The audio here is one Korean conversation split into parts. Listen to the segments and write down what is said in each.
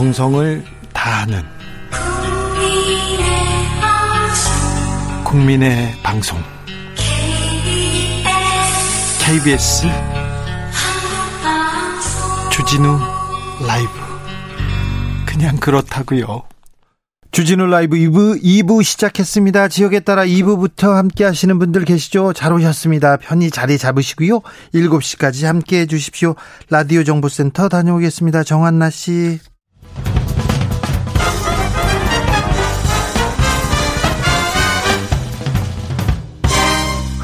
정성을 다하는 국민의 방송 KBS 주진우 라이브 그냥 그렇다고요. 주진우 라이브 2부, 2부 시작했습니다. 지역에 따라 2부부터 함께 하시는 분들 계시죠? 잘 오셨습니다. 편히 자리 잡으시고요. 7시까지 함께 해 주십시오. 라디오 정보센터 다녀오겠습니다. 정한나 씨.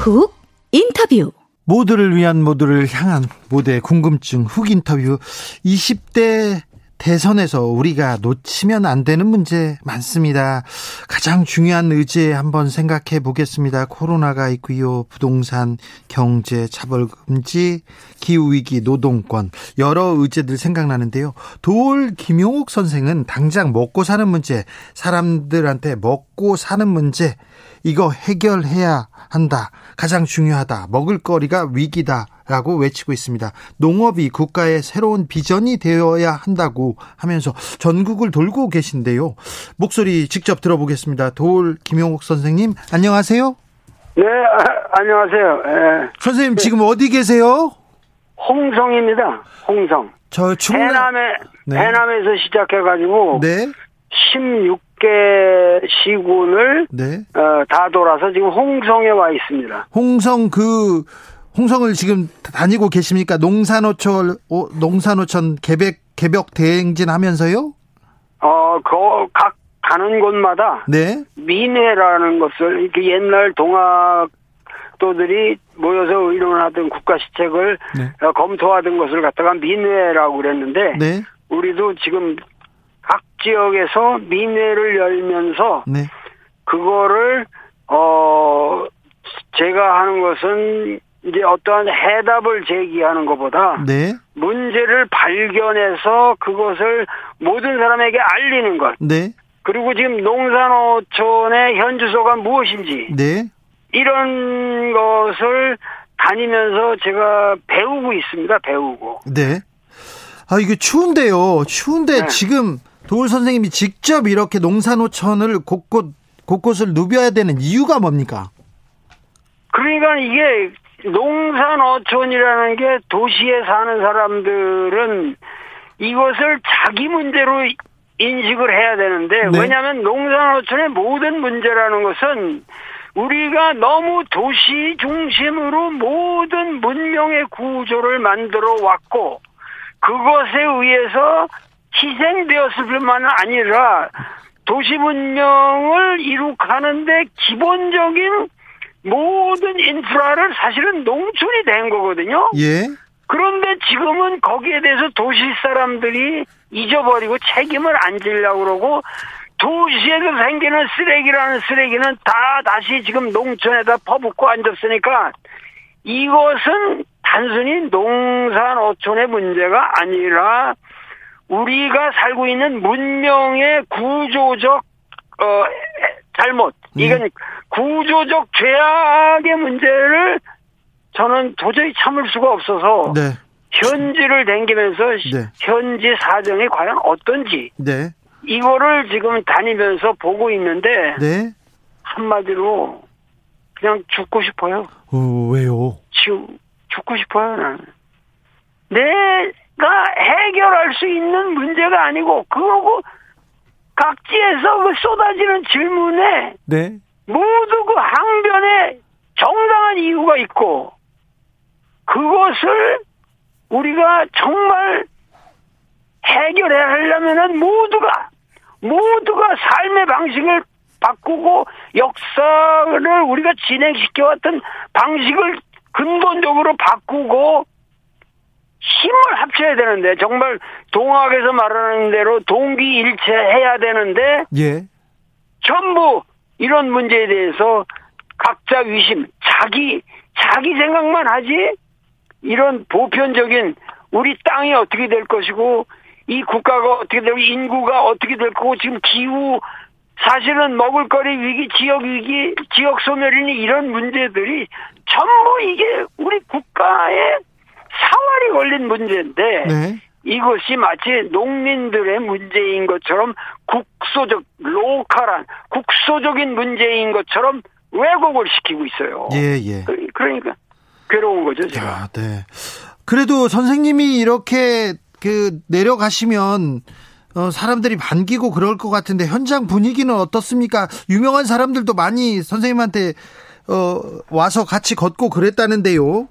훅 인터뷰. 모두를 위한 모두를 향한 모두의 궁금증 훅 인터뷰 20대 대선에서 우리가 놓치면 안 되는 문제 많습니다. 가장 중요한 의제 한번 생각해 보겠습니다. 코로나가 있고요. 부동산, 경제, 차별금지, 기후 위기, 노동권 여러 의제들 생각나는데요. 도올 김용옥 선생은 당장 먹고 사는 문제, 사람들한테 먹고 사는 문제 이거 해결해야 한다. 가장 중요하다. 먹을거리가 위기다 라고 외치고 있습니다. 농업이 국가의 새로운 비전이 되어야 한다고 하면서 전국을 돌고 계신데요. 목소리 직접 들어보겠습니다. 도울 김용옥 선생님, 안녕하세요. 네, 아, 안녕하세요. 예. 선생님 지금 어디 계세요? 홍성입니다. 홍성. 저 충남 해남에 네. 해남에서 시작해가지고 네. 16 개 시군을 네. 어, 다 돌아서 지금 홍성에 와 있습니다. 홍성 그 홍성을 지금 다니고 계십니까? 농산어촌 어, 농산어촌 개백 개벽 대행진 하면서요? 어, 그 각 가는 곳마다 네. 민회라는 것을 이렇게 옛날 동학 도들이 모여서 의논하던 국가 시책을 네. 어, 검토하던 것을 갖다가 민회라고 그랬는데 네. 우리도 지금 각 지역에서 민회를 열면서 네. 그거를 어 제가 하는 것은 이제 어떠한 해답을 제기하는 것보다 네. 문제를 발견해서 그것을 모든 사람에게 알리는 것 네. 그리고 지금 농산어촌의 현 주소가 무엇인지 네. 이런 것을 다니면서 제가 배우고 있습니다 배우고 네. 아, 이게 추운데요. 추운데 네. 지금 도울 선생님이 직접 이렇게 농산호천을 곳곳, 곳곳을 누벼야 되는 이유가 뭡니까? 그러니까 이게 농산어촌이라는 게 도시에 사는 사람들은 이것을 자기 문제로 인식을 해야 되는데 네. 왜냐하면 농산어촌의 모든 문제라는 것은 우리가 너무 도시 중심으로 모든 문명의 구조를 만들어 왔고 그것에 의해서 희생되었을 뿐만 아니라 도시 문명을 이룩하는데 기본적인 모든 인프라를 사실은 농촌이 된 거거든요. 예. 그런데 지금은 거기에 대해서 도시 사람들이 잊어버리고 책임을 안 지려고 그러고 도시에서 생기는 쓰레기라는 쓰레기는 다 다시 지금 농촌에다 퍼붓고 앉았으니까 이것은 단순히 농산 어촌의 문제가 아니라 우리가 살고 있는 문명의 구조적 어 잘못 이건 구조적 죄악의 문제를 저는 도저히 참을 수가 없어서 네. 현지를 댕기면서 네. 현지 사정이 과연 어떤지 네. 이거를 지금 다니면서 보고 있는데 네. 한마디로 그냥 죽고 싶어요. 어, 왜요? 지금 죽고 싶어요 나는. 내 가 해결할 수 있는 문제가 아니고 그거고 각지에서 그 쏟아지는 질문에 네. 모두 그 항변에 정당한 이유가 있고 그것을 우리가 정말 해결해야 하려면은 모두가 모두가 삶의 방식을 바꾸고 역사를 우리가 진행시켜왔던 방식을 근본적으로 바꾸고 힘을 합쳐야 되는데 정말 동학에서 말하는 대로 동기일체해야 되는데 예. 전부 이런 문제에 대해서 각자 위심, 자기, 자기 생각만 하지, 이런 보편적인 우리 땅이 어떻게 될 것이고, 이 국가가 어떻게 되고, 인구가 어떻게 될 거고, 지금 기후, 사실은 먹을거리 위기, 지역 위기, 지역 소멸이니 이런 문제들이 전부 이게 우리 국가의 사활이 걸린 문제인데, 네. 이것이 마치 농민들의 문제인 것처럼 국소적 로컬한 국소적인 문제인 것처럼 왜곡을 시키고 있어요. 예, 예. 그- 그러니까 괴로운 거죠, 제가. 야, 네. 그래도 선생님이 이렇게 그 내려가시면 어, 사람들이 반기고 그럴 것 같은데 현장 분위기는 어떻습니까? 유명한 사람들도 많이 선생님한테 어, 와서 같이 걷고 그랬다는데요.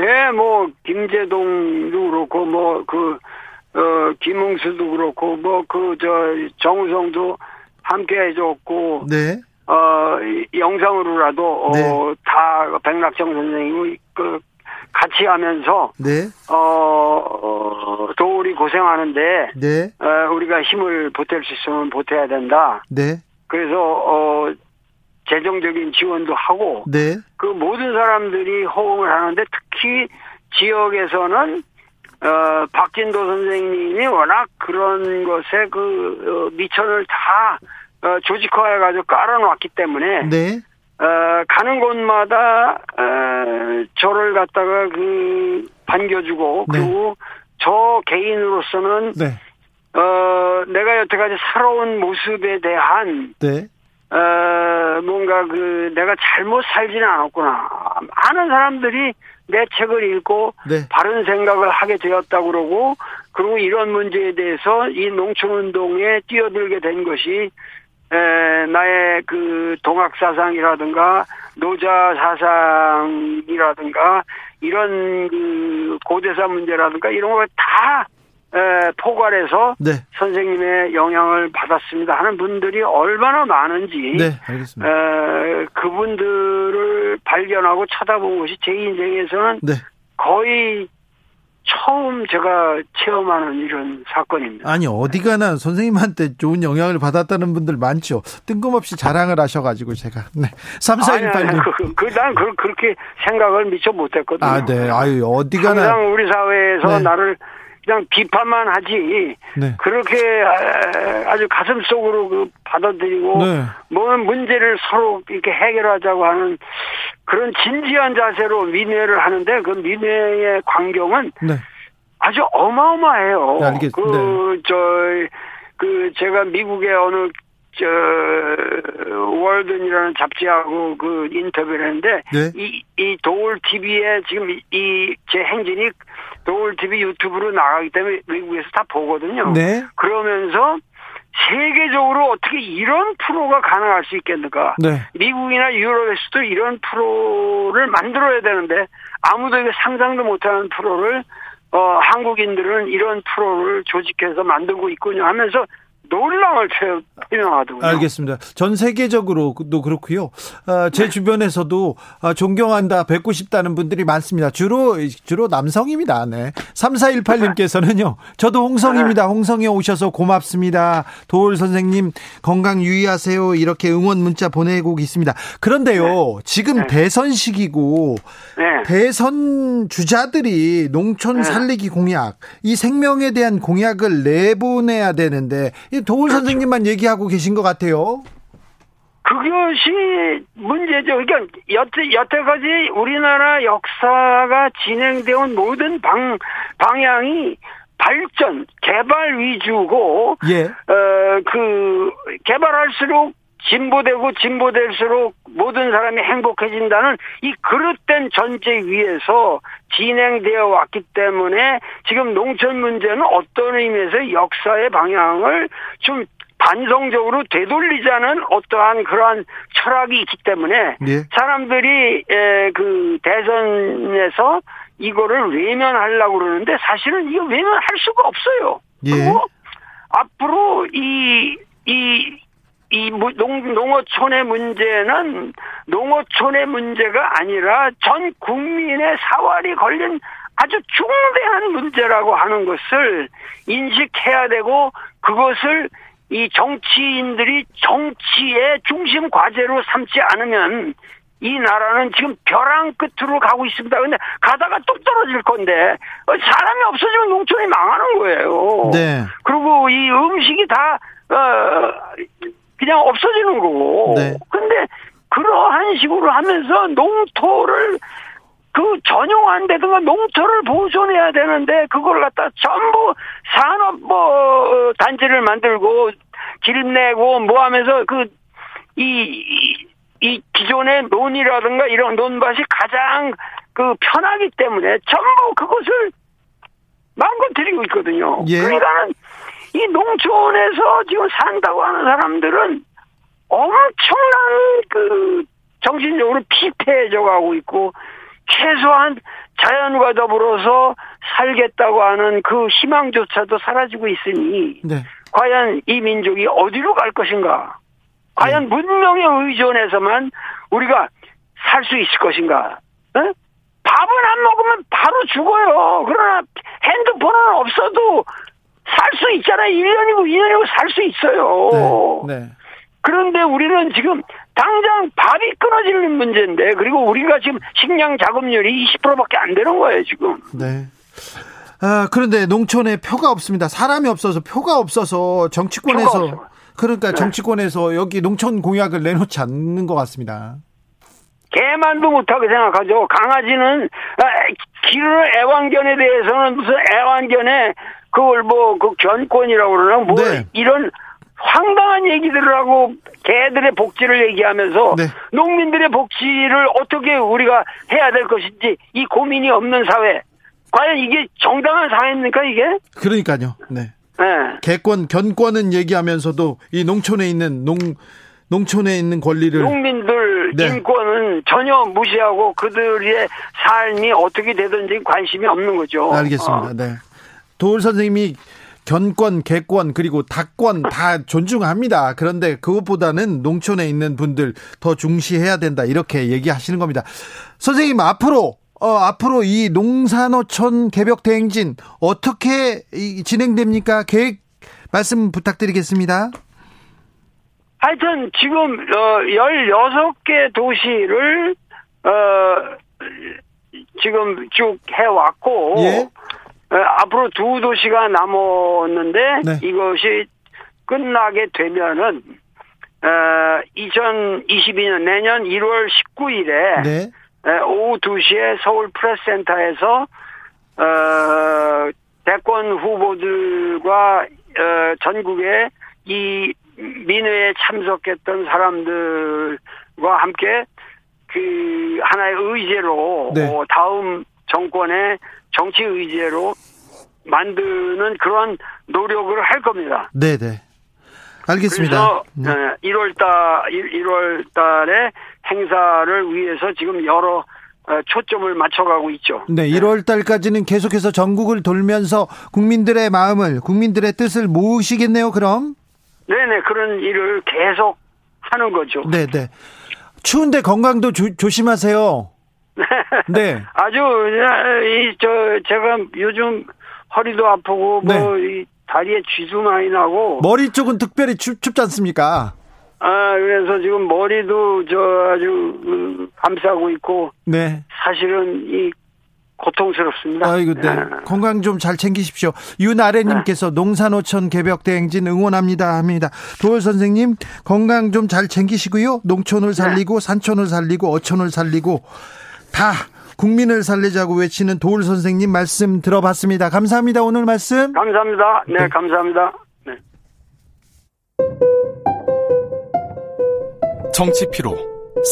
예, 뭐 김재동도 그렇고 뭐 그 어, 김웅수도 그렇고 뭐 그 저 정우성도 함께 해줬고 네. 어 이- 영상으로라도 어, 네. 다 백낙정 선생님이 그 같이 하면서 네. 어, 어 도울이 고생하는데 네. 어, 우리가 힘을 보탤 수 있으면 보태야 된다. 네. 그래서 어 재정적인 지원도 하고 네. 그 모든 사람들이 호응을 하는데 특히 지역에서는 어 박진도 선생님이 워낙 그런 것에 그 어, 미천을 다 어, 조직화해 가지고 깔아놨기 때문에 네. 어, 가는 곳마다 어, 저를 갖다가 그 반겨주고 네. 그리고 저 개인으로서는 네. 어 내가 여태까지 살아온 모습에 대한 네. 어, 뭔가 그, 내가 잘못 살지는 않았구나. 많은 사람들이 내 책을 읽고, 네. 바른 생각을 하게 되었다고 그러고, 그리고 이런 문제에 대해서 이 농촌 운동에 뛰어들게 된 것이, 에, 나의 그 동학 사상이라든가, 노자 사상이라든가, 이런 그 고대사 문제라든가, 이런 걸 다, 에, 포괄해서 네. 선생님의 영향을 받았습니다 하는 분들이 얼마나 많은지 네. 알겠습니다. 에, 그분들을 발견하고 쳐다본 것이 제 인생에서는 네. 거의 처음 제가 체험하는 이런 사건입니다. 아니 어디 가나 선생님한테 좋은 영향을 받았다는 분들 많죠. 뜬금없이 자랑을 하셔가지고 제가 네. 3418님. 그, 그, 난 그, 그렇게 생각을 미처 못했거든요. 아, 네. 아유, 어디 가나. 항상 우리 사회에서 네. 나를 그냥 비판만 하지 네. 그렇게 아, 아주 가슴 속으로 그 받아들이고 네. 뭐 문제를 서로 이렇게 해결하자고 하는 그런 진지한 자세로 민회를 하는데 그 민회의 광경은 네. 아주 어마어마해요. 네, 알겠- 그, 저, 그, 제가 미국의 어느, 저, 월든이라는 잡지하고 그 인터뷰를 했는데, 네. 이, 이 도울 TV에 지금 이, 제 행진이 도울 TV 유튜브로 나가기 때문에 미국에서 다 보거든요. 네. 그러면서 세계적으로 어떻게 이런 프로가 가능할 수 있겠는가? 네. 미국이나 유럽에서도 이런 프로를 만들어야 되는데 아무도 이거 상상도 못하는 프로를 어 한국인들은 이런 프로를 조직해서 만들고 있군요 하면서 놀람을 표- 표명하더군요. 알겠습니다. 전 세계적으로도 그렇고요. 아, 제 주변에서도 아, 존경한다, 뵙고 싶다는 분들이 많습니다. 주로 주로 남성입니다. 네. 3418님께서는요. 저도 홍성입니다. 홍성에 오셔서 고맙습니다. 도울 선생님 건강 유의하세요. 이렇게 응원 문자 보내고 있습니다. 그런데요. 지금 대선 시기고 네. 대선 주자들이 농촌 네. 살리기 공약, 이 생명에 대한 공약을 내보내야 되는데 이 도울 그렇죠. 선생님만 얘기하고 계신 것 같아요. 그것이 문제죠. 그러니까 여태, 여태까지 우리나라 역사가 진행되어 온 모든 방, 방향이 발전, 개발 위주고, 예. 어, 그, 개발할수록 진보되고 진보될수록 모든 사람이 행복해진다는 이 그릇된 전제 위에서 진행되어 왔기 때문에 지금 농촌 문제는 어떤 의미에서 역사의 방향을 좀 반성적으로 되돌리자는 어떠한 그러한 철학이 있기 때문에 예. 사람들이 에, 그 대선에서 이거를 외면하려고 그러는데 사실은 이거 외면할 수가 없어요. 예. 그리고 앞으로 이, 이, 이 무- 농, 농어촌의 문제는 농어촌의 문제가 아니라 전 국민의 사활이 걸린 아주 중대한 문제라고 하는 것을 인식해야 되고 그것을 이 정치인들이 정치의 중심 과제로 삼지 않으면 이 나라는 지금 벼랑 끝으로 가고 있습니다. 근데 가다가 뚝 떨어질 건데 어, 사람이 없어지면 농촌이 망하는 거예요. 네. 그리고 이 음식이 다 어, 그냥 없어지는 거고. 네. 근데 그러한 식으로 하면서 농토를 그 전용한데든가 농토를 보존해야 되는데 그걸 갖다 전부 산업 뭐 어, 단지를 만들고 길 내고 뭐 하면서 그이 이, 이 기존의 논이라든가 이런 논밭이 가장 그 편하기 때문에 전부 그것을 망가뜨리고 있거든요. 예. 그러니까는 이 농촌에서 지금 산다고 하는 사람들은 엄청난 그 정신적으로 피폐해져 가고 있고 최소한 자연과 더불어서 살겠다고 하는 그 희망조차도 사라지고 있으니 네. 과연 이 민족이 어디로 갈 것인가? 과연 문명에 의존해서만 우리가 살 수 있을 것인가? 어? 밥은 안 먹으면 바로 죽어요. 그러나 핸드폰은 없어도 살 수 있잖아요. 1년이고 2년이고 살 수 있어요. 네. 네. 그런데 우리는 지금 당장 밥이 끊어지는 문제인데 그리고 우리가 지금 식량 자급률이 20%밖에 안 되는 거예요 지금. 네. 아, 그런데 농촌에 표가 없습니다. 사람이 없어서 표가 없어서 정치권에서 표가. 그러니까 네. 정치권에서 여기 농촌 공약을 내놓지 않는 것 같습니다. 개만도 못하게 생각하죠. 강아지는 아, 기르는 애완견에 대해서는 무슨 애완견에 그걸 뭐 그 견권이라고 그러나 뭐 네. 이런 황당한 얘기들을 하고 개들의 복지를 얘기하면서 네. 농민들의 복지를 어떻게 우리가 해야 될 것인지 이 고민이 없는 사회. 과연 이게 정당한 사회입니까 이게? 그러니까요. 네. 네. 개권 견권은 얘기하면서도 이 농촌에 있는 농 농촌에 있는 권리를 농민들 네. 인권은 전혀 무시하고 그들의 삶이 어떻게 되든지 관심이 없는 거죠. 알겠습니다. 어. 네. 도울 선생님이 견권, 개권 그리고 닭권 다 존중합니다. 그런데 그것보다는 농촌에 있는 분들 더 중시해야 된다 이렇게 얘기하시는 겁니다. 선생님 앞으로 어, 앞으로 이 농산어촌 개벽 대행진 어떻게 이- 진행됩니까? 계획 말씀 부탁드리겠습니다. 하여튼 지금 어 16개 도시를 어 지금 쭉 해왔고 예. 어, 앞으로 두 도시가 남았는데 네. 이것이 끝나게 되면은 어 2022년 내년 1월 19일에 네. 오후 2시에 서울 프레스센터에서 어, 대권 후보들과 어, 전국의 이 민회에 참석했던 사람들과 함께 그 하나의 의제로 네. 어, 다음 정권의 정치 의제로 만드는 그런 노력을 할 겁니다. 네, 네. 알겠습니다. 그래서 네. 1월 달 1월 달에 행사를 위해서 지금 여러 어, 초점을 맞춰가고 있죠. 네, 1월 달까지는 계속해서 전국을 돌면서 국민들의 마음을, 국민들의 뜻을 모으시겠네요, 그럼? 네네 그런 일을 계속 하는 거죠. 네, 네. 추운데 건강도 조, 조심하세요. 네. 아주 이 저 제가 요즘 허리도 아프고 네. 뭐이 다리에 쥐도 많이 나고 머리 쪽은 특별히 춥, 춥지 않습니까? 아 그래서 지금 머리도 저 아주 그, 감싸고 있고 네. 사실은 이 고통스럽습니다. 아이고, 네. 아. 건강 좀 잘 챙기십시오. 윤아래님께서 농산어촌 개벽대행진 응원합니다 합니다. 도월 선생님, 건강 좀 잘 챙기시고요. 농촌을 살리고, 산촌을 살리고, 어촌을 살리고, 다 국민을 살리자고 외치는 도울 선생님 말씀 들어봤습니다. 감사합니다. 오늘 말씀. 감사합니다. 네, 네. 감사합니다. 네. 정치 피로,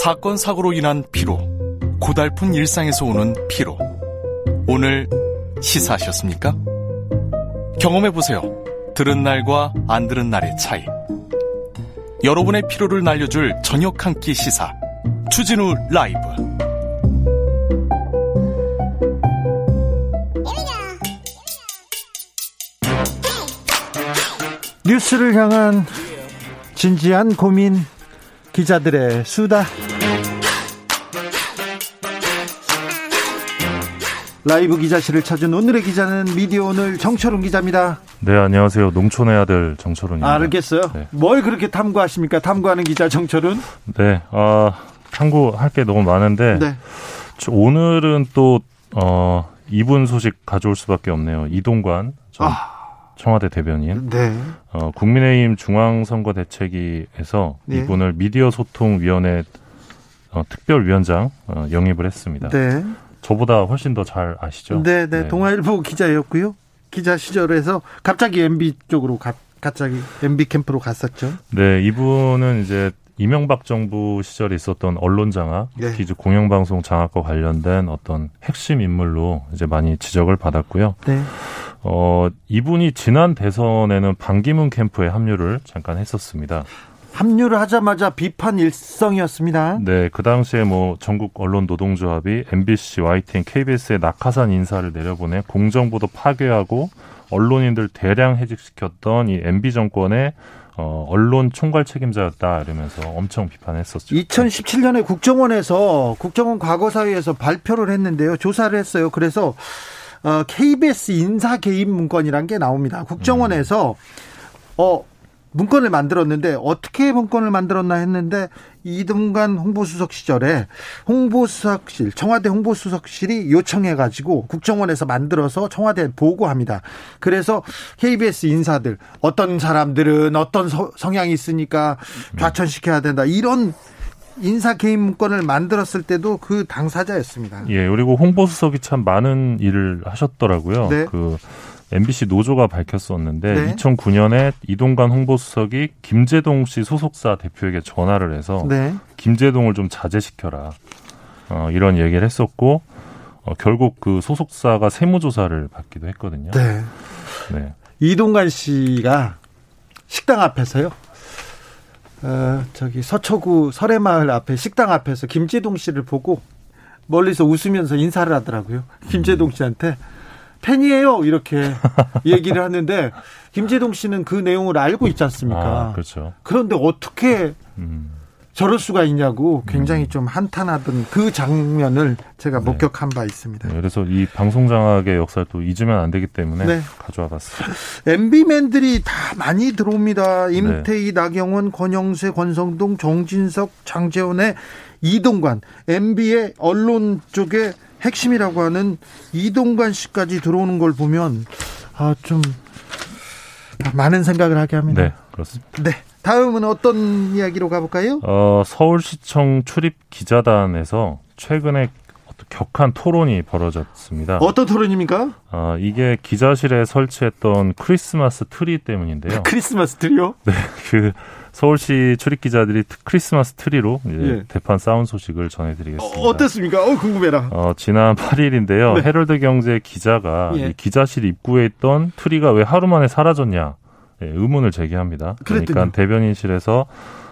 사건 사고로 인한 피로, 고달픈 일상에서 오는 피로. 오늘 시사하셨습니까? 경험해 보세요. 들은 날과 안 들은 날의 차이. 여러분의 피로를 날려줄 저녁 한 끼 시사. 추진우 라이브. 뉴스를 향한 진지한 고민 기자들의 수다 라이브 기자실을 찾은 오늘의 기자는 미디어 오늘 정철웅 기자입니다. 네, 안녕하세요. 농촌의 아들 정철훈입니다. 알겠어요. 네. 뭘 그렇게 탐구하십니까? 탐구하는 기자 정철훈. 네, 아, 탐구할 게 너무 많은데 네. 저 오늘은 또 어, 이분 소식 가져올 수밖에 없네요. 이동관 전 아, 청와대 대변인. 네. 어, 국민의힘 중앙선거대책위에서 네. 이분을 미디어 소통위원회 어, 특별위원장 어, 영입을 했습니다. 네. 저보다 훨씬 더 잘 아시죠? 네, 네, 동아일보 기자였고요. 기자 시절에서 갑자기 MB 쪽으로 가, 갑자기 MB 캠프로 갔었죠. 네, 이분은 이제 이명박 정부 시절에 있었던 언론 장악, 네. 특히 공영방송 장악과 관련된 어떤 핵심 인물로 이제 많이 지적을 받았고요. 네. 어, 이분이 지난 대선에는 반기문 캠프에 합류를 잠깐 했었습니다. 합류를 하자마자 비판 일성이었습니다. 네, 그 당시에 뭐 전국 언론 노동조합이 MBC, YTN, KBS의 낙하산 인사를 내려보내 공정보도 파괴하고 언론인들 대량 해직시켰던 이 MB 정권의 어, 언론 총괄 책임자였다 이러면서 엄청 비판했었죠. 2017년에 국정원에서 국정원 과거사위에서 발표를 했는데요. 조사를 했어요. 그래서 어, KBS 인사 개입 문건이란 게 나옵니다. 국정원에서 어 문건을 만들었는데 어떻게 문건을 만들었나 했는데 이동관 홍보수석 시절에 홍보수석실 청와대 홍보수석실이 요청해 가지고 국정원에서 만들어서 청와대에 보고합니다. 그래서 KBS 인사들 어떤 사람들은 어떤 서- 성향이 있으니까 좌천시켜야 된다 이런 인사 개인 문건을 만들었을 때도 그 당사자였습니다. 예, 그리고 홍보수석이 참 많은 일을 하셨더라고요. 네. 그 MBC 노조가 밝혔었는데 네. 2009년에 이동관 홍보수석이 김재동 씨 소속사 대표에게 전화를 해서 네. 김재동을 좀 자제시켜라. 어, 이런 얘기를 했었고 어, 결국 그 소속사가 세무조사를 받기도 했거든요. 네. 네. 이동관 씨가 식당 앞에서요. 어, 저기 서초구 설해마을 앞에 식당 앞에서 김재동 씨를 보고 멀리서 웃으면서 인사를 하더라고요. 김재동 씨한테 팬이에요 이렇게 얘기를 하는데 김재동 씨는 그 내용을 알고 있지 않습니까? 아, 그렇죠. 그런데 어떻게 음. 저럴 수가 있냐고 굉장히 좀 한탄하던 그 장면을 제가 네. 목격한 바 있습니다. 네, 그래서 이 방송 장악의 역사를 또 잊으면 안 되기 때문에 네. 가져와 봤습니다. MB맨들이 다 많이 들어옵니다. 네. 임태희, 나경원, 권영세, 권성동, 정진석, 장재원의 이동관. MB의 언론 쪽에 핵심이라고 하는 이동관 씨까지 들어오는 걸 보면 아 좀 많은 생각을 하게 합니다. 네, 그렇습니다. 네. 다음은 어떤 이야기로 가볼까요? 어, 서울시청 출입 기자단에서 최근에 격한 토론이 벌어졌습니다. 어떤 토론입니까? 아, 이게 기자실에 설치했던 크리스마스 트리 때문인데요. 크리스마스 트리요? 그 서울시 출입 기자들이 트- 크리스마스 트리로 예. 대판 싸운 소식을 전해드리겠습니다. 어, 어땠습니까 어, 궁금해라. 어, 지난 8일인데요. 네. 헤럴드 경제 기자가 예. 이 기자실 입구에 있던 트리가 왜 하루 만에 사라졌냐 예, 의문을 제기합니다. 그러니까 그랬더니요? 대변인실에서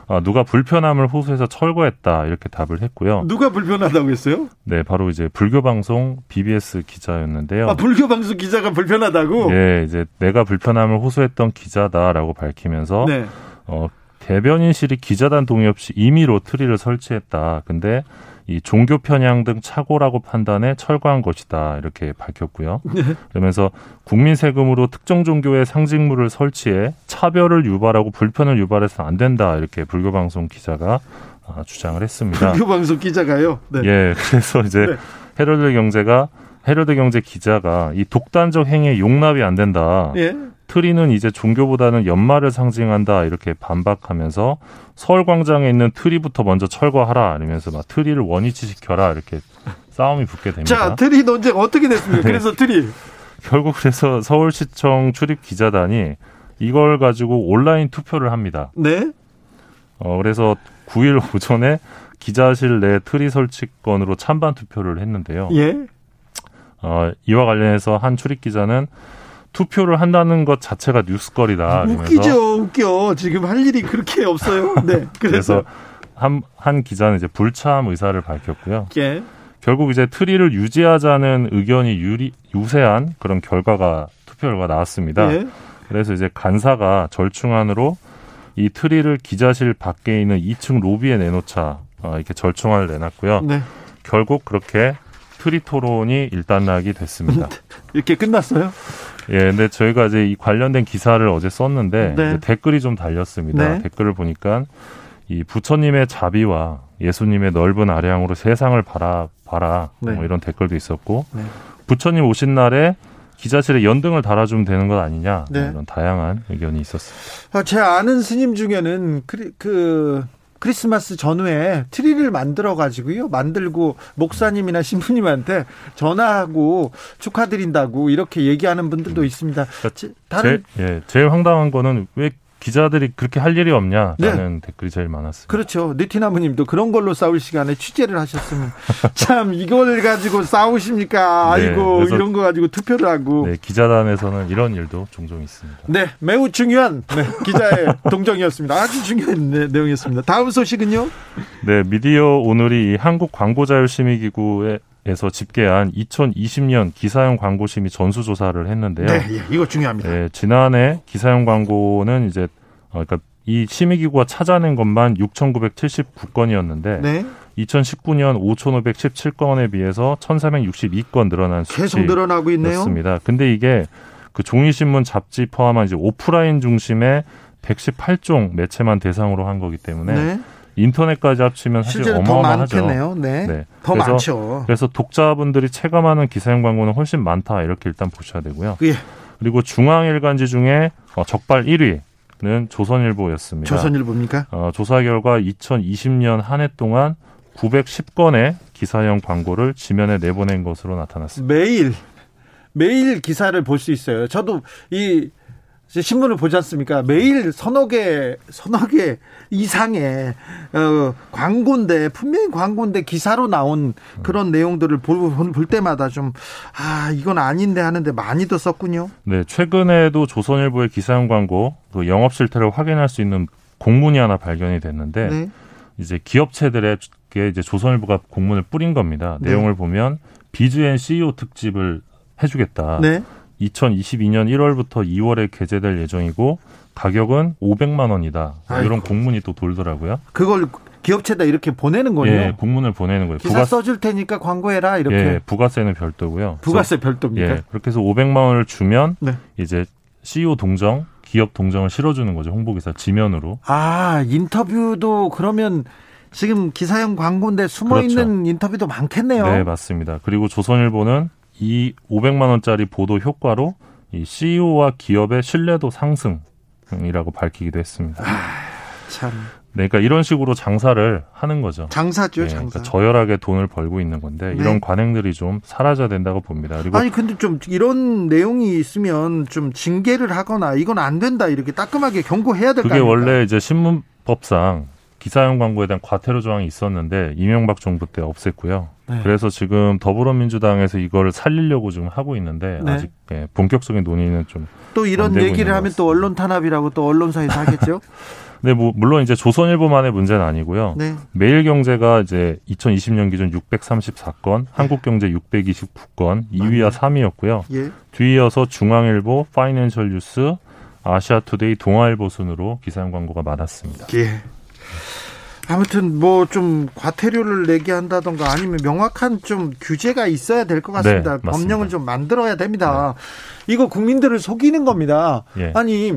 아, 누가 불편함을 호소해서 철거했다 이렇게 답을 했고요. 누가 불편하다고 했어요? 네, 바로 이제 불교 방송 BBS 기자였는데요. 아, 불교 방송 기자가 불편하다고? 예, 이제 내가 불편함을 호소했던 기자다라고 밝히면서 네. 어, 대변인실이 기자단 동의 없이 임의로 트리를 설치했다. 근데 이 종교 편향 등 착오라고 판단해 철거한 것이다. 이렇게 밝혔고요. 네. 그러면서 국민 세금으로 특정 종교의 상징물을 설치해 차별을 유발하고 불편을 유발해서는 안 된다. 이렇게 불교 방송 기자가 아, 주장을 했습니다. 불교 방송 기자가요. 네. 예, 그래서 이제 네. 헤럴드 경제가 헤럴드 경제 기자가 이 독단적 행위에 용납이 안 된다. 예. 트리는 이제 종교보다는 연말을 상징한다 이렇게 반박하면서 서울광장에 있는 트리부터 먼저 철거하라 이러면서 막 트리를 원위치 시켜라 이렇게 싸움이 붙게 됩니다. 자, 트리 논쟁 어떻게 됐습니까? 네. 그래서 트리. 결국 그래서 서울시청 출입 기자단이 이걸 가지고 온라인 투표를 합니다. 네. 어 그래서 9일 오전에 기자실 내 트리 설치건으로 찬반 투표를 했는데요. 예. 어 이와 관련해서 한 출입 기자는 투표를 한다는 것 자체가 뉴스거리다. 웃기죠, 웃겨. 지금 할 일이 그렇게 없어요. 네. 그래서. 그래서 한, 한 기자는 이제 불참 의사를 밝혔고요. 예. 결국 이제 트리를 유지하자는 의견이 유리, 우세한 그런 결과가 투표 결과 나왔습니다. 예. 그래서 이제 간사가 절충안으로 이 트리를 기자실 밖에 있는 2층 로비에 내놓자 어, 이렇게 절충안을 내놨고요. 네. 결국 그렇게 트리 토론이 일단락이 됐습니다. 이렇게 끝났어요? 예, 근데 저희가 이제 이 관련된 기사를 어제 썼는데 네. 댓글이 좀 달렸습니다. 네. 댓글을 보니까 이 부처님의 자비와 예수님의 넓은 아량으로 세상을 바라 봐라 네. 뭐 이런 댓글도 있었고 네. 부처님 오신 날에 기자실에 연등을 달아주면 되는 것 아니냐 뭐 네. 이런 다양한 의견이 있었습니다. 아, 제 아는 스님 중에는 그, 그 크리스마스 전후에 트리를 만들어 가지고요. 만들고 목사님이나 신부님한테 전화하고 축하드린다고 이렇게 얘기하는 분들도 있습니다. 그러니까 다른 제일, 예, 제일 황당한 거는 왜 기자들이 그렇게 할 일이 없냐라는 네. 댓글이 제일 많았습니다. 그렇죠. 느티나무님도 그런 걸로 싸울 시간에 취재를 하셨으면 참 이걸 가지고 싸우십니까? 네, 아이고 이런 거 가지고 투표를 하고. 네, 기자단에서는 이런 일도 종종 있습니다. 네, 매우 중요한 네, 기자의 동정이었습니다. 아주 중요한 네, 내용이었습니다. 다음 소식은요? 네, 미디어 오늘이 한국 광고자율 심의기구의 에서 집계한 2020년 기사용 광고 심의 전수 조사를 했는데요. 네, 예, 이거 중요합니다. 네, 지난해 기사용 광고는 이제 어, 그러니까 이 심의 기구가 찾아낸 것만 6,979건이었는데 네. 2019년 5,517건에 비해서 1,462건 늘어난 수치 계속 늘어나고 있네요. 습니다 근데 이게 그 종이 신문 잡지 포함한 이제 오프라인 중심의 118종 매체만 대상으로 한 거기 때문에 네. 인터넷까지 합치면 사실 어마어마하죠. 더 많겠네요. 네. 네. 더 그래서, 많죠. 그래서 독자분들이 체감하는 기사용 광고는 훨씬 많다 이렇게 일단 보셔야 되고요. 예. 그리고 중앙일간지 중에 어, 적발 1위는 조선일보였습니다. 조선일보입니까? 어, 조사 결과 2020년 한 해 동안 910건의 기사형 광고를 지면에 내보낸 것으로 나타났습니다. 매일 매일 기사를 볼 수 있어요. 저도 이 신문을 보지 않습니까? 매일 서너 개, 서너 개 이상의, 어, 광고인데, 분명히 광고인데 기사로 나온 그런 내용들을 볼, 볼 때마다 좀, 아, 이건 아닌데 하는데 많이도 썼군요. 네, 최근에도 조선일보의 기사용 광고, 그 영업 실태를 확인할 수 있는 공문이 하나 발견이 됐는데, 네. 이제 기업체들에게 이제 조선일보가 공문을 뿌린 겁니다. 네. 내용을 보면, 비즈앤 CEO 특집을 해주겠다. 네. 2022년 1월부터 2월에 개재될 예정이고 가격은 500만 원이다. 아이고. 이런 공문이 또 돌더라고요. 그걸 기업체다 이렇게 보내는 거예요? 예, 공문을 보내는 거예요. 기사 부가... 써줄 테니까 광고해라 이렇게. 예, 부가세는 별도고요. 부가세 별도입니까? 예, 그렇게 해서 500만 원을 주면 네. 이제 CEO 동정, 기업 동정을 실어주는 거죠. 홍보기사 지면으로. 아 인터뷰도 그러면 지금 기사형 광고인데 숨어 그렇죠. 있는 인터뷰도 많겠네요. 네, 맞습니다. 그리고 조선일보는 이 500만 원짜리 보도 효과로 이 CEO와 기업의 신뢰도 상승이라고 밝히기도 했습니다. 아, 참. 네, 그러니까 이런 식으로 장사를 하는 거죠. 장사죠, 네, 장사. 그러니까 저열하게 돈을 벌고 있는 건데 네. 이런 관행들이 좀 사라져야 된다고 봅니다. 그리고 아니 근데 좀 이런 내용이 있으면 좀 징계를 하거나 이건 안 된다 이렇게 따끔하게 경고해야 될거 그게 원래 이제 신문법상 기사용 광고에 대한 과태료 조항이 있었는데 이명박 정부 때 없앴고요. 네. 그래서 지금 더불어민주당에서 이걸 살리려고 지금 하고 있는데 네. 아직 예, 본격적인 논의는 좀 또 이런 얘기를 하면 또 언론 탄압이라고 또 언론사에서 하겠죠. 네, 뭐 물론 이제 조선일보만의 문제는 아니고요. 네. 매일경제가 이제 2020년 기준 634건, 네. 한국경제 629건, 2위와 3위였고요. 예. 뒤이어서 중앙일보, 파이낸셜 뉴스, 아시아투데이, 동아일보 순으로 기사용 광고가 많았습니다. 예. 아무튼 뭐 좀 과태료를 내게 한다던가 아니면 명확한 좀 규제가 있어야 될 것 같습니다. 네, 법령을 좀 만들어야 됩니다. 네. 이거 국민들을 속이는 겁니다. 예. 아니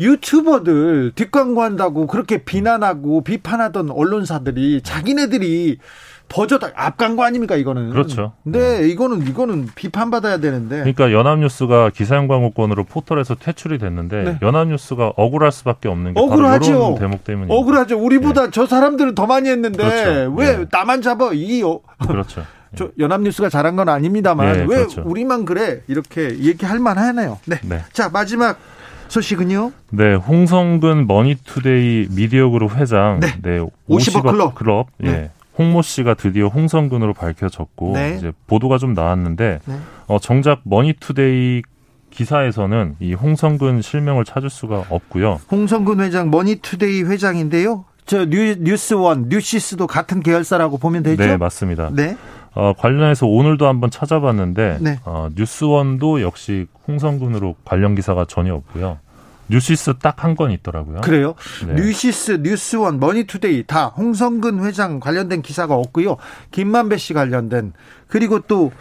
유튜버들 뒷광고한다고 그렇게 비난하고 비판하던 언론사들이 자기네들이 버젓 앞광고 아닙니까 이거는. 그렇죠. 근데 네. 이거는 이거는 비판받아야 되는데. 그러니까 연합뉴스가 기사형 광고 건으로 포털에서 퇴출이 됐는데 네. 연합뉴스가 억울할 수밖에 없는 게 억울하죠. 바로 이런 대목 때문이에요. 억울하죠. 우리보다 네. 저 사람들은 더 많이 했는데 그렇죠. 왜 네. 나만 잡아 이 어. 그렇죠. 저 연합뉴스가 잘한 건 아닙니다만 네, 왜 그렇죠. 우리만 그래 이렇게 얘기할 만하네요. 네. 네. 자 마지막 소식은요? 네, 홍선근 머니투데이 미디어그룹 회장, 네, 네 50억 클럽, 클럽 네. 예, 홍모 씨가 드디어 홍선근으로 밝혀졌고 네. 이제 보도가 좀 나왔는데 네. 어, 정작 머니투데이 기사에서는 이 홍선근 실명을 찾을 수가 없고요. 홍선근 회장 머니투데이 회장인데요. 저 뉴, 뉴스원, 뉴시스도 같은 계열사라고 보면 되죠? 네, 맞습니다. 네. 어, 관련해서 오늘도 한번 찾아봤는데 네. 어, 뉴스원도 역시 홍선근으로 관련 기사가 전혀 없고요. 뉴시스 딱 한 건 있더라고요. 그래요? 네. 뉴시스, 뉴스원, 머니투데이 다 홍선근 회장 관련된 기사가 없고요. 김만배 씨 관련된 그리고 또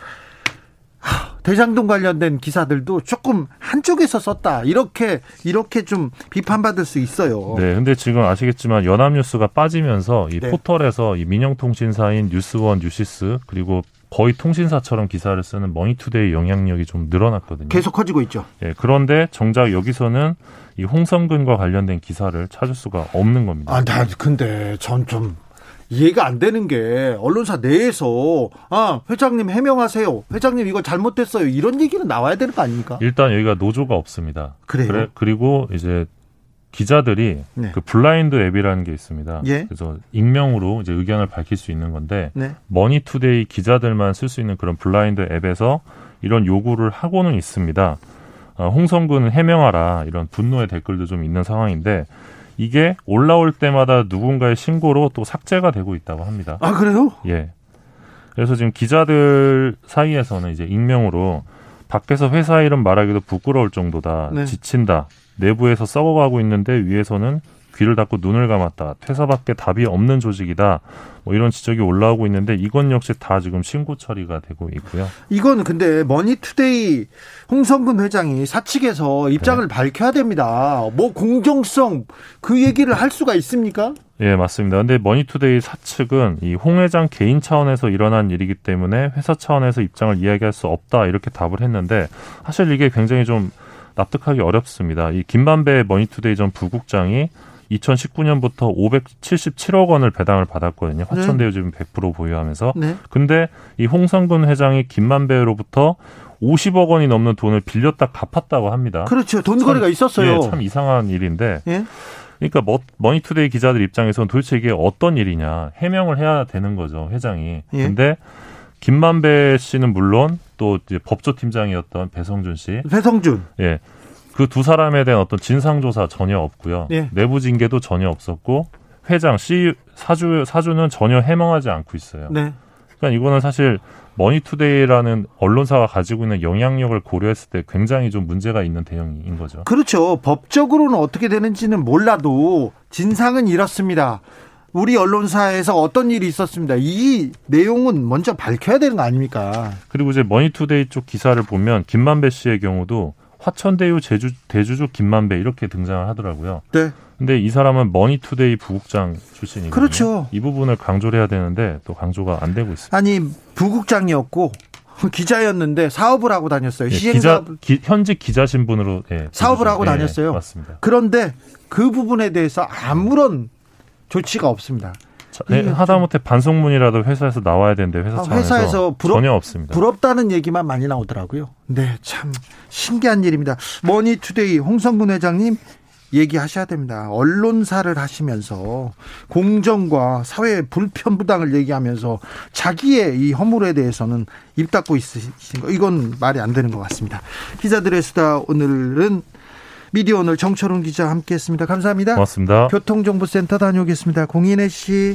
대장동 관련된 기사들도 조금 한쪽에서 썼다. 이렇게 이렇게 좀 비판받을 수 있어요. 네, 근데 지금 아시겠지만 연합뉴스가 빠지면서 이 네. 포털에서 이 민영통신사인 뉴스원, 뉴시스 그리고 거의 통신사처럼 기사를 쓰는 머니투데이 영향력이 좀 늘어났거든요. 계속 커지고 있죠. 예, 그런데 정작 여기서는 이 홍선근과 관련된 기사를 찾을 수가 없는 겁니다. 아, 나 근데 전 좀 이해가 안 되는 게 언론사 내에서 아 회장님 해명하세요. 회장님 이거 잘못됐어요. 이런 얘기는 나와야 되는 거 아닙니까? 일단 여기가 노조가 없습니다. 그래요? 그래, 그리고 이제 기자들이 네. 그 블라인드 앱이라는 게 있습니다. 예. 그래서 익명으로 이제 의견을 밝힐 수 있는 건데 네. 머니투데이 기자들만 쓸 수 있는 그런 블라인드 앱에서 이런 요구를 하고는 있습니다. 어, 홍선근 해명하라 이런 분노의 댓글도 좀 있는 상황인데 이게 올라올 때마다 누군가의 신고로 또 삭제가 되고 있다고 합니다. 아 그래요? 예. 그래서 지금 기자들 사이에서는 이제 익명으로 밖에서 회사 이름 말하기도 부끄러울 정도다. 네. 지친다. 내부에서 썩어가고 있는데 위에서는 귀를 닫고 눈을 감았다. 퇴사밖에 답이 없는 조직이다. 뭐 이런 지적이 올라오고 있는데 이건 역시 다 지금 신고 처리가 되고 있고요. 이건 근데 머니투데이 홍선근 회장이 사측에서 입장을 네. 밝혀야 됩니다. 뭐 공정성 그 얘기를 할 수가 있습니까? 예, 맞습니다. 근데 머니투데이 사측은 이 홍 회장 개인 차원에서 일어난 일이기 때문에 회사 차원에서 입장을 이야기할 수 없다 이렇게 답을 했는데 사실 이게 굉장히 좀 납득하기 어렵습니다. 이 김만배 머니투데이 전 부국장이 2019년부터 577억 원을 배당을 받았거든요. 화천대유 지금 100% 보유하면서. 네. 근데 이 홍선근 회장이 김만배로부터 50억 원이 넘는 돈을 빌렸다 갚았다고 합니다. 그렇죠. 돈거래가 있었어요. 예, 참 이상한 일인데 예? 그러니까 머, 머니투데이 기자들 입장에서는 도대체 이게 어떤 일이냐 해명을 해야 되는 거죠 회장이. 예. 근데 김만배 씨는 물론 또 법조팀장이었던 배성준 씨, 배성준. 예, 그 두 사람에 대한 어떤 진상 조사 전혀 없고요. 예. 내부 징계도 전혀 없었고 회장 C 사주 사주는 전혀 해명하지 않고 있어요. 네. 그러니까 이거는 사실 머니투데이라는 언론사가 가지고 있는 영향력을 고려했을 때 굉장히 좀 문제가 있는 대응인 거죠. 그렇죠. 법적으로는 어떻게 되는지는 몰라도 진상은 이렇습니다. 우리 언론사에서 어떤 일이 있었습니다. 이 내용은 먼저 밝혀야 되는 거 아닙니까? 그리고 이제 머니투데이 쪽 기사를 보면 김만배 씨의 경우도 화천대유 제주 대주주 김만배 이렇게 등장을 하더라고요. 네. 근데 이 사람은 머니투데이 부국장 출신이거든요. 그렇죠. 이 부분을 강조를 해야 되는데 또 강조가 안 되고 있습니다. 아니 부국장이었고 기자였는데 사업을 하고 다녔어요. 예, 시행 기자. 기- 현직 기자 신분으로 예, 사업을 하고 예, 다녔어요. 맞습니다. 그런데 그 부분에 대해서 아무런 조치가 없습니다. 자, 예, 이게 하다못해 반성문이라도 회사에서 나와야 되는데 회사 아, 회사에서 부럽- 전혀 없습니다. 부럽다는 얘기만 많이 나오더라고요. 네, 참 신기한 일입니다. 머니투데이 홍선근 회장님 얘기하셔야 됩니다. 언론사를 하시면서 공정과 사회 불편부당을 얘기하면서 자기의 이 허물에 대해서는 입 닫고 있으신 거 이건 말이 안 되는 것 같습니다. 기자들의 수다 오늘은 미디어 오늘 정철훈 기자 함께했습니다. 감사합니다. 고맙습니다. 교통정보센터 다녀오겠습니다. 공인혜 씨.